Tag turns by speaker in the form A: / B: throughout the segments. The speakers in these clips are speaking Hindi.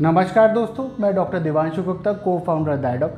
A: नमस्कार दोस्तों, मैं डॉक्टर दिवांशु गुप्ता को फाउंडर डायडॉक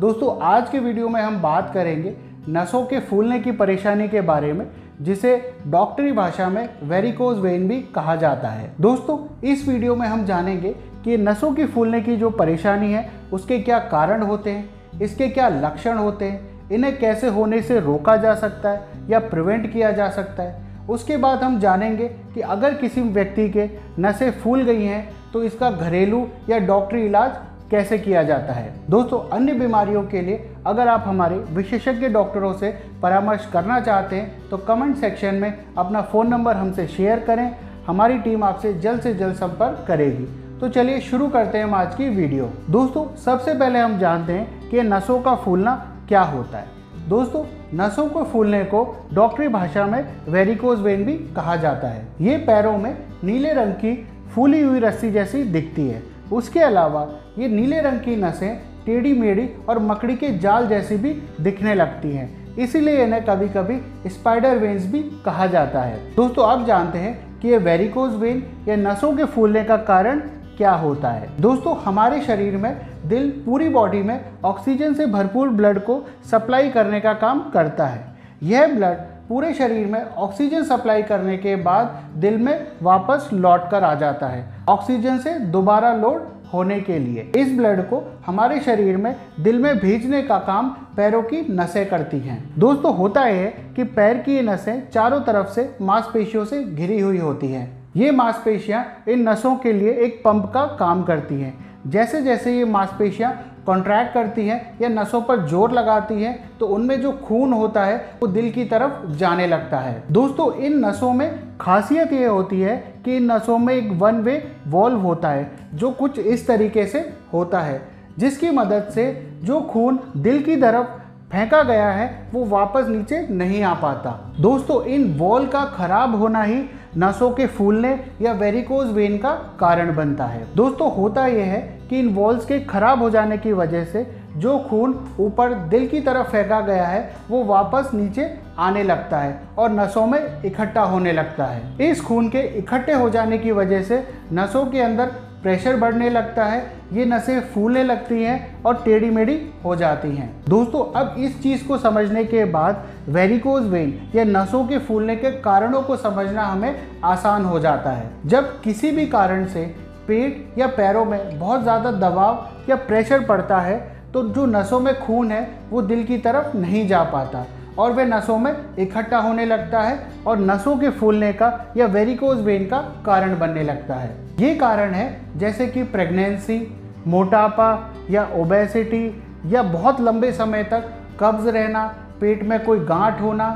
A: दोस्तों, आज के वीडियो में हम बात करेंगे नसों के फूलने की परेशानी के बारे में, जिसे डॉक्टरी भाषा में वेरिकोज वेन भी कहा जाता है। दोस्तों, इस वीडियो में हम जानेंगे कि नसों की फूलने की जो परेशानी है, उसके क्या कारण होते हैं, इसके क्या लक्षण होते हैं, इन्हें कैसे होने से रोका जा सकता है या प्रिवेंट किया जा सकता है। उसके बाद हम जानेंगे कि अगर किसी व्यक्ति के नसें फूल गई हैं तो इसका घरेलू या डॉक्टरी इलाज कैसे किया जाता है? दोस्तों, अन्य बीमारियों के लिए अगर आप हमारे विशेषज्ञ डॉक्टरों से परामर्श करना चाहते हैं तो कमेंट सेक्शन में अपना फ़ोन नंबर हमसे शेयर करें। हमारी टीम आपसे जल्द से जल्द संपर्क करेगी। तो चलिए शुरू करते हैं हम आज की वीडियो। दोस्तों, सबसे पहले हम जानते हैं कि नसों का फूलना क्या होता है। दोस्तों, नसों को फूलने को डॉक्टरी भाषा में वेरिकोज वेन भी कहा जाता है। ये पैरों में नीले रंग की फूली हुई रस्सी जैसी दिखती है। उसके अलावा ये नीले रंग की नसें टेढ़ी मेढ़ी और मकड़ी के जाल जैसी भी दिखने लगती हैं। इसीलिए इन्हें कभी कभी स्पाइडर वेन्स भी कहा जाता है। दोस्तों, आप जानते हैं कि ये वेरिकोज वेन या नसों के फूलने का कारण क्या होता है? दोस्तों, हमारे शरीर में दिल पूरी बॉडी में ऑक्सीजन से भरपूर ब्लड को सप्लाई करने का काम करता है। यह ब्लड पूरे शरीर में ऑक्सीजन सप्लाई करने के बाद दिल में वापस लौट कर आ जाता है। ऑक्सीजन से दोबारा लोड होने के लिए। इस ब्लड को हमारे शरीर में दिल में भेजने का काम पैरों की नसें करती हैं। दोस्तों, होता है कि पैर की नसें चारों तरफ़ से मांसपेशियों से घिरी हुई होती हैं। ये मांसपेशियाँ इन नसों के लिए एक पंप का काम करती हैं। जैसे जैसे ये मांसपेशियाँ कॉन्ट्रैक्ट करती हैं या नसों पर ज़ोर लगाती हैं तो उनमें जो खून होता है, वो दिल की तरफ़ जाने लगता है। दोस्तों, इन नसों में खासियत ये होती है कि इन नसों में एक वन वे वॉल्व होता है, जो कुछ इस तरीके से होता है, जिसकी मदद से जो खून दिल की तरफ़ फेंका गया है, वो वापस नीचे नहीं आ पाता। दोस्तों, इन वॉल का खराब होना ही नसों के फूलने या वेरिकोज वेन का कारण बनता है। दोस्तों, होता यह है कि इन वॉल्स के खराब हो जाने की वजह से जो खून ऊपर दिल की तरफ़ फेंका गया है, वो वापस नीचे आने लगता है और नसों में इकट्ठा होने लगता है। इस खून के इकट्ठे हो जाने की वजह से नसों के अंदर प्रेशर बढ़ने लगता है, ये नसें फूलने लगती हैं और टेढ़ी मेढ़ी हो जाती हैं। दोस्तों, अब इस चीज़ को समझने के बाद वेरिकोज वेन या नसों के फूलने के कारणों को समझना हमें आसान हो जाता है। जब किसी भी कारण से पेट या पैरों में बहुत ज़्यादा दबाव या प्रेशर पड़ता है तो जो नसों में खून है, वो दिल की तरफ़ नहीं जा पाता। और वे नसों में इकट्ठा होने लगता है और नसों के फूलने का या वेरिकोज वेन का कारण बनने लगता है। ये कारण है, जैसे कि प्रेगनेंसी मोटापा या ओबेसिटी या बहुत लंबे समय तक कब्ज रहना, पेट में कोई गांठ होना,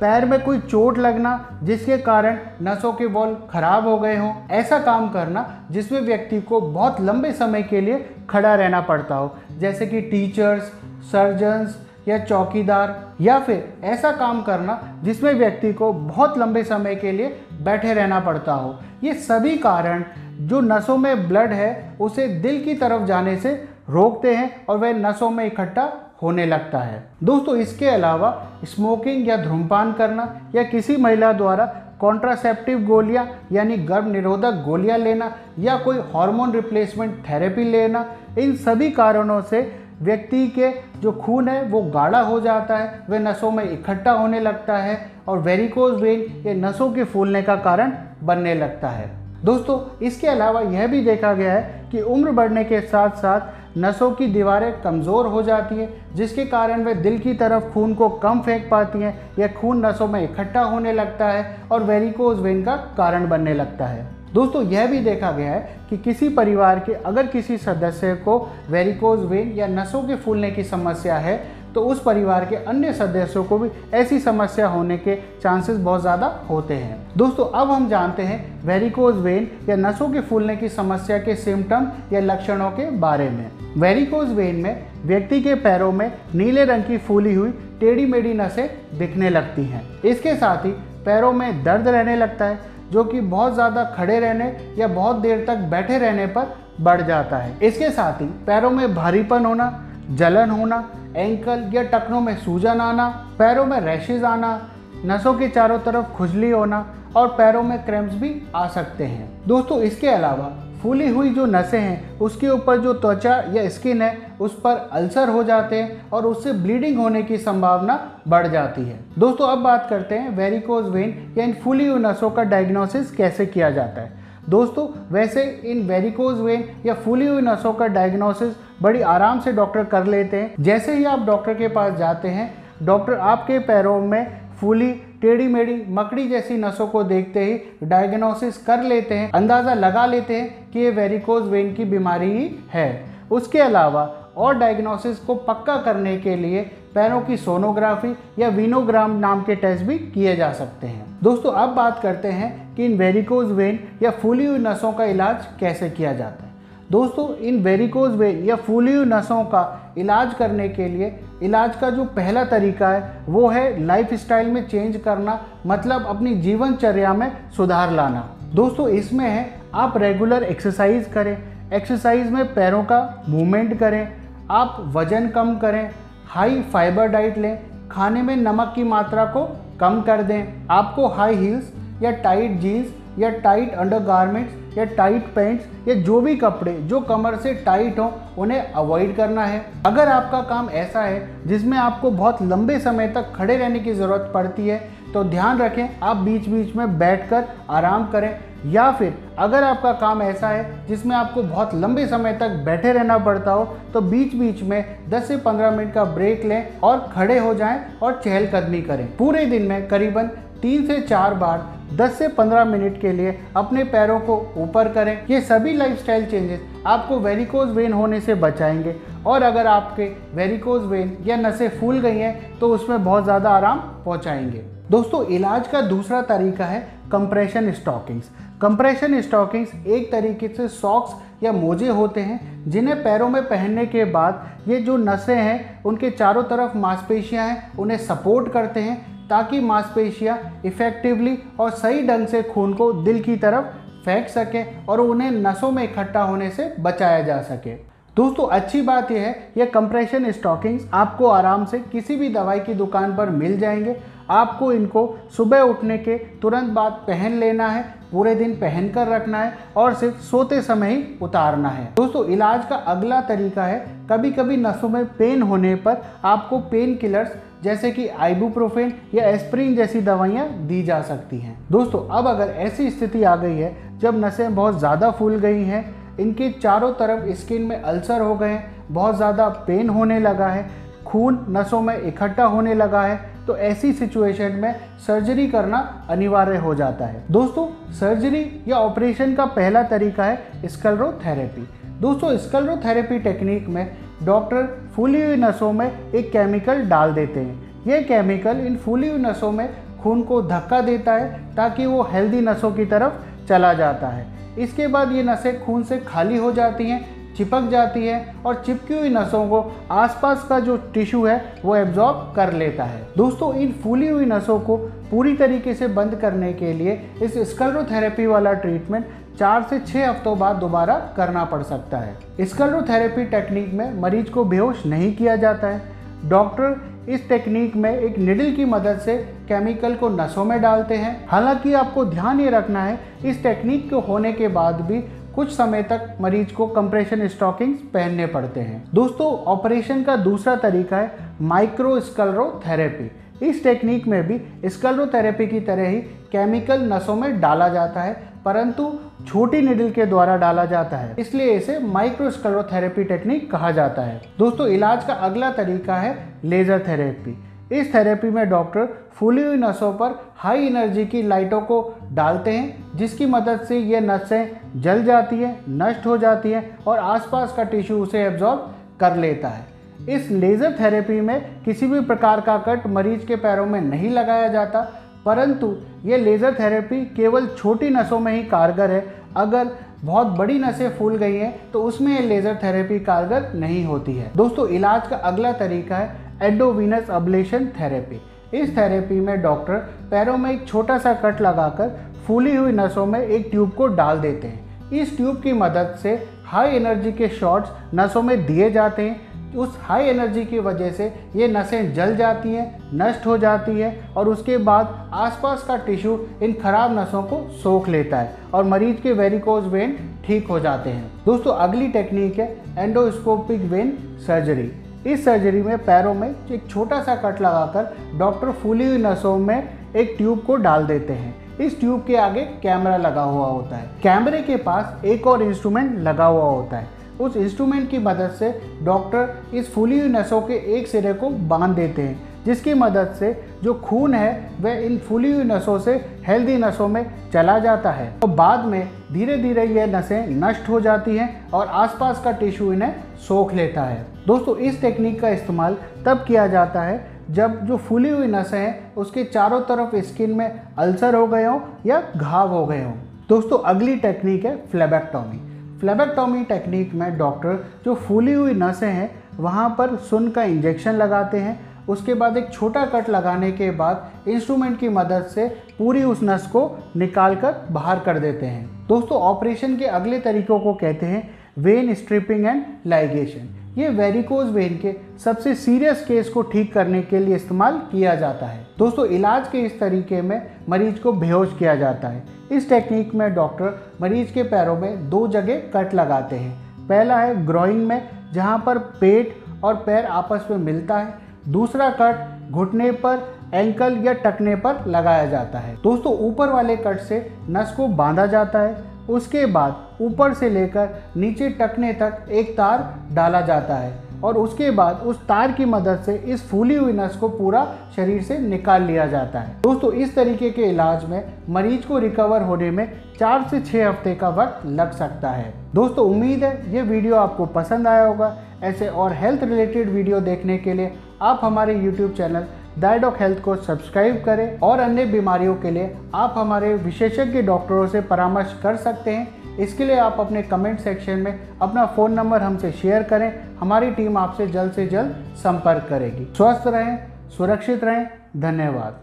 A: पैर में कोई चोट लगना, जिसके कारण नसों के बॉल खराब हो गए हों। ऐसा काम करना, जिसमें व्यक्ति को बहुत लंबे समय के लिए खड़ा रहना पड़ता हो, जैसे कि टीचर्स सर्जन्स या चौकीदार या फिर ऐसा काम करना जिसमें व्यक्ति को बहुत लंबे समय के लिए बैठे रहना पड़ता हो। ये सभी कारण जो नसों में ब्लड है, उसे दिल की तरफ़ जाने से रोकते हैं और वह नसों में इकट्ठा होने लगता है। दोस्तों, इसके अलावा स्मोकिंग या धूमपान करना या किसी महिला द्वारा कॉन्ट्रासेप्टिव गोलियाँ, यानी गर्भ निरोधक गोलियाँ लेना या कोई हार्मोन रिप्लेसमेंट थेरेपी लेना, इन सभी कारणों से व्यक्ति के जो खून है, वो गाढ़ा हो जाता है, वह नसों में इकट्ठा होने लगता है और वेरिकोज वेन ये नसों के फूलने का कारण बनने लगता है। दोस्तों, इसके अलावा यह भी देखा गया है कि उम्र बढ़ने के साथ साथ नसों की दीवारें कमज़ोर हो जाती हैं, जिसके कारण वे दिल की तरफ़ खून को कम फेंक पाती हैं या खून नसों में इकट्ठा होने लगता है और वेरिकोज वेन का कारण बनने लगता है। दोस्तों, यह भी देखा गया है कि किसी परिवार के, अगर किसी सदस्य को वेरिकोज वेन या नसों के फूलने की समस्या है तो उस परिवार के अन्य सदस्यों को भी ऐसी समस्या होने के चांसेस बहुत ज़्यादा होते हैं। दोस्तों, अब हम जानते हैं वेरिकोज वेन या नसों के फूलने की समस्या के सिम्टम या लक्षणों के बारे में। वेरिकोज वेन में व्यक्ति के पैरों में नीले रंग की फूली हुई टेढ़ी मेढ़ी नसें दिखने लगती हैं। इसके साथ ही पैरों में दर्द रहने लगता है जो कि बहुत ज़्यादा खड़े रहने या बहुत देर तक बैठे रहने पर बढ़ जाता है। इसके साथ ही पैरों में भारीपन होना, जलन होना, एंकल या टखनों में सूजन आना, पैरों में रैशेज आना, नसों के चारों तरफ़ खुजली होना और पैरों में क्रैम्प्स भी आ सकते हैं। दोस्तों, इसके अलावा फूली हुई जो नसें हैं, उसके ऊपर जो त्वचा या स्किन है, उस पर अल्सर हो जाते हैं और उससे ब्लीडिंग होने की संभावना बढ़ जाती है। दोस्तों, अब बात करते हैं वेरिकोज वेन या इन फूली हुई नसों का डायग्नोसिस कैसे किया जाता है। दोस्तों, वैसे इन वेरिकोज वेन या फूली हुई नसों का डायग्नोसिस बड़ी आराम से डॉक्टर कर लेते हैं। जैसे ही आप डॉक्टर के पास जाते हैं डॉक्टर आपके पैरों में फूली टेढ़ी मेढ़ी मकड़ी जैसी नसों को देखते ही डायग्नोसिस कर लेते हैं, अंदाज़ा लगा लेते हैं कि ये वेरिकोज वेन की बीमारी ही है। उसके अलावा और डायग्नोसिस को पक्का करने के लिए पैरों की सोनोग्राफी या वीनोग्राम नाम के टेस्ट भी किए जा सकते हैं। दोस्तों, अब बात करते हैं कि इन वेरिकोज वेन या फूली हुई नसों का इलाज कैसे किया जाता है। दोस्तों, इन वेरिकोज वे या फूली नसों का इलाज करने के लिए इलाज का जो पहला तरीका है, वो है लाइफ स्टाइल में चेंज करना मतलब अपनी जीवनचर्या में सुधार लाना। दोस्तों, इसमें है, आप रेगुलर एक्सरसाइज करें। एक्सरसाइज में पैरों का मूवमेंट करें। आप वज़न कम करें। हाई फाइबर डाइट लें। खाने में नमक की मात्रा को कम कर दें। आपको हाई हील्स या टाइट जीन्स या टाइट अंडर गारमेंट्स या टाइट पैंट्स या जो भी कपड़े, जो कमर से टाइट हों, उन्हें अवॉइड करना है। अगर आपका काम ऐसा है, जिसमें आपको बहुत लंबे समय तक खड़े रहने की ज़रूरत पड़ती है तो ध्यान रखें, आप बीच बीच में बैठकर आराम करें। या फिर, अगर आपका काम ऐसा है, जिसमें आपको बहुत लंबे समय तक बैठे रहना पड़ता हो तो बीच बीच में 10 से 15 मिनट का ब्रेक लें और खड़े हो जाएँ और चहलकदमी करें। पूरे दिन में करीबन तीन से चार बार 10 से 15 मिनट के लिए अपने पैरों को ऊपर करें। ये सभी लाइफस्टाइल चेंजेस आपको वेरिकोज वेन होने से बचाएँगे। और अगर आपके वेरिकोज वेन या नसें फूल गई हैं तो उसमें बहुत ज़्यादा आराम पहुँचाएँगे। दोस्तों, इलाज का दूसरा तरीका है कंप्रेशन स्टॉकिंग्स कंप्रेशन स्टॉकिंग्स एक तरीके से सॉक्स या मोजे होते हैं, जिन्हें पैरों में पहनने के बाद ये जो नसें हैं, उनके चारों तरफ़ मांसपेशियाँ हैं, उन्हें सपोर्ट करते हैं। ताकि मांसपेशियाँ इफ़ेक्टिवली और सही ढंग से खून को दिल की तरफ़ फेंक सकें और उन्हें नसों में इकट्ठा होने से बचाया जा सके। दोस्तों, अच्छी बात यह है यह कंप्रेशन स्टॉकिंग्स आपको आराम से किसी भी दवाई की दुकान पर मिल जाएँगे। आपको इनको सुबह उठने के तुरंत बाद पहन लेना है, पूरे दिन पहन कर रखना है और सिर्फ़ सोते समय ही उतारना है। दोस्तों, इलाज का अगला तरीका है कभी कभी नसों में पेन होने पर आपको पेन किलर्स जैसे कि आइबुप्रोफेन या एस्प्रिन जैसी दवाइयाँ दी जा सकती हैं। दोस्तों, अब अगर ऐसी स्थिति आ गई है, जब नसें बहुत ज़्यादा फूल गई हैं, इनके चारों तरफ़ स्किन में अल्सर हो गए हैं, बहुत ज़्यादा पेन होने लगा है, खून नसों में इकट्ठा होने लगा है तो ऐसी सिचुएशन में सर्जरी करना अनिवार्य हो जाता है। दोस्तों सर्जरी या ऑपरेशन का पहला तरीका है स्कलरोथेरेपी दोस्तों स्कलरोथेरेपी टेक्निक में डॉक्टर फूली हुई नसों में एक केमिकल डाल देते हैं। यह केमिकल इन फूली हुई नसों में खून को धक्का देता है ताकि वो हेल्दी नसों की तरफ़ चला जाता है। इसके बाद ये नसें खून से खाली हो जाती हैं चिपक जाती है और चिपकी हुई नसों को आसपास का जो टिश्यू है वो एब्जॉर्ब कर लेता है। दोस्तों, इन फूली हुई नसों को पूरी तरीके से बंद करने के लिए इस स्कलरोथेरेपी वाला ट्रीटमेंट चार से छः हफ्तों बाद दोबारा करना पड़ सकता है। स्कलरोथेरेपी टेक्निक में मरीज़ को बेहोश नहीं किया जाता है। डॉक्टर इस टेक्निक में एक निडल की मदद से केमिकल को नसों में डालते हैं। हालाँकि आपको ध्यान ये रखना है, इस टेक्निक के होने के बाद भी कुछ समय तक मरीज़ को कंप्रेशन स्टॉकिंग्स पहनने पड़ते हैं। दोस्तों ऑपरेशन का दूसरा तरीका है माइक्रो स्कलरोथेरेपी इस टेक्निक में भी स्कलरोथेरेपी की तरह ही केमिकल नसों में डाला जाता है, परंतु छोटी निडल के द्वारा डाला जाता है। इसलिए इसे माइक्रोस्कलोथेरेपी टेक्निक कहा जाता है। दोस्तों, इलाज का अगला तरीका है लेजर थेरेपी इस थेरेपी में डॉक्टर फूली हुई नसों पर हाई एनर्जी की लाइटों को डालते हैं, जिसकी मदद से ये नसें जल जाती हैं, नष्ट हो जाती हैं और आसपास का टिश्यू उसे एब्जॉर्ब कर लेता है। इस लेज़र थेरेपी में किसी भी प्रकार का कट मरीज़ के पैरों में नहीं लगाया जाता, परंतु ये लेज़र थेरेपी केवल छोटी नसों में ही कारगर है। अगर बहुत बड़ी नसें फूल गई हैं तो उसमें ये लेज़र थेरेपी कारगर नहीं होती है। दोस्तों, इलाज का अगला तरीका है एडोविनस अब्लेशन थेरेपी। इस थेरेपी में डॉक्टर पैरों में एक छोटा सा कट लगाकर फूली हुई नसों में एक ट्यूब को डाल देते हैं। इस ट्यूब की मदद से हाई एनर्जी के शॉट्स नसों में दिए जाते हैं। उस हाई एनर्जी की वजह से ये नसें जल जाती हैं, नष्ट हो जाती है और उसके बाद आसपास का टिश्यू इन खराब नसों को सोख लेता है और मरीज़ के वेरिकोज वेन ठीक हो जाते हैं। दोस्तों, अगली टेक्निक है एंडोस्कोपिक वेन सर्जरी इस सर्जरी में पैरों में एक छोटा सा कट लगाकर डॉक्टर फूली हुई नसों में एक ट्यूब को डाल देते हैं। इस ट्यूब के आगे कैमरा लगा हुआ होता है। कैमरे के पास एक और इंस्ट्रूमेंट लगा हुआ होता है। उस इंस्ट्रूमेंट की मदद से डॉक्टर इस फूली हुई नसों के एक सिरे को बाँध देते हैं, जिसकी मदद से जो खून है, वह इन फूली हुई नसों से हेल्दी नसों में चला जाता है। और तो बाद में धीरे धीरे ये नसें नष्ट हो जाती हैं और आसपास का टिश्यू इन्हें सोख लेता है। दोस्तों, इस टेक्निक का इस्तेमाल तब किया जाता है जब जो फूली हुई नसें हैं, उसके चारों तरफ़ स्किन में अल्सर हो गए हों या घाव हो गए हों। दोस्तों, अगली टेक्निक है फ्लेबेक्टोमी फ्लेबेक्टोमी टेक्निक में डॉक्टर जो फूली हुई नसें हैं, वहाँ पर सुन का इंजेक्शन लगाते हैं। उसके बाद एक छोटा कट लगाने के बाद इंस्ट्रूमेंट की मदद से पूरी उस नस को निकाल कर बाहर कर देते हैं। दोस्तों ऑपरेशन के अगले तरीकों को कहते हैं वेन स्ट्रिपिंग एंड लाइगेशन ये वेरिकोज वेन के सबसे सीरियस केस को ठीक करने के लिए इस्तेमाल किया जाता है। दोस्तों, इलाज के इस तरीके में मरीज़ को बेहोश किया जाता है। इस टेक्निक में डॉक्टर मरीज़ के पैरों में दो जगह कट लगाते हैं। पहला है ग्रोइंग में, जहाँ पर पेट और पैर आपस में मिलता है। दूसरा कट घुटने पर एंकल या टकने पर लगाया जाता है। दोस्तों, ऊपर वाले कट से नस को बांधा जाता है। उसके बाद ऊपर से लेकर नीचे टकने तक एक तार डाला जाता है और उसके बाद उस तार की मदद से इस फूली हुई नस को पूरा शरीर से निकाल लिया जाता है। दोस्तों, इस तरीके के इलाज में मरीज़ को रिकवर होने में चार से छः हफ़्ते का वक्त लग सकता है। दोस्तों, उम्मीद है ये वीडियो आपको पसंद आया होगा। ऐसे और हेल्थ रिलेटेड वीडियो देखने के लिए आप हमारे यूट्यूब चैनल डायडॉक हेल्थ को सब्सक्राइब करें और अन्य बीमारियों के लिए आप हमारे विशेषज्ञ डॉक्टरों से परामर्श कर सकते हैं। इसके लिए आप अपने कमेंट सेक्शन में अपना फ़ोन नंबर हमसे शेयर करें। हमारी टीम आपसे जल्द से जल्द संपर्क करेगी। स्वस्थ रहें, सुरक्षित रहें। धन्यवाद।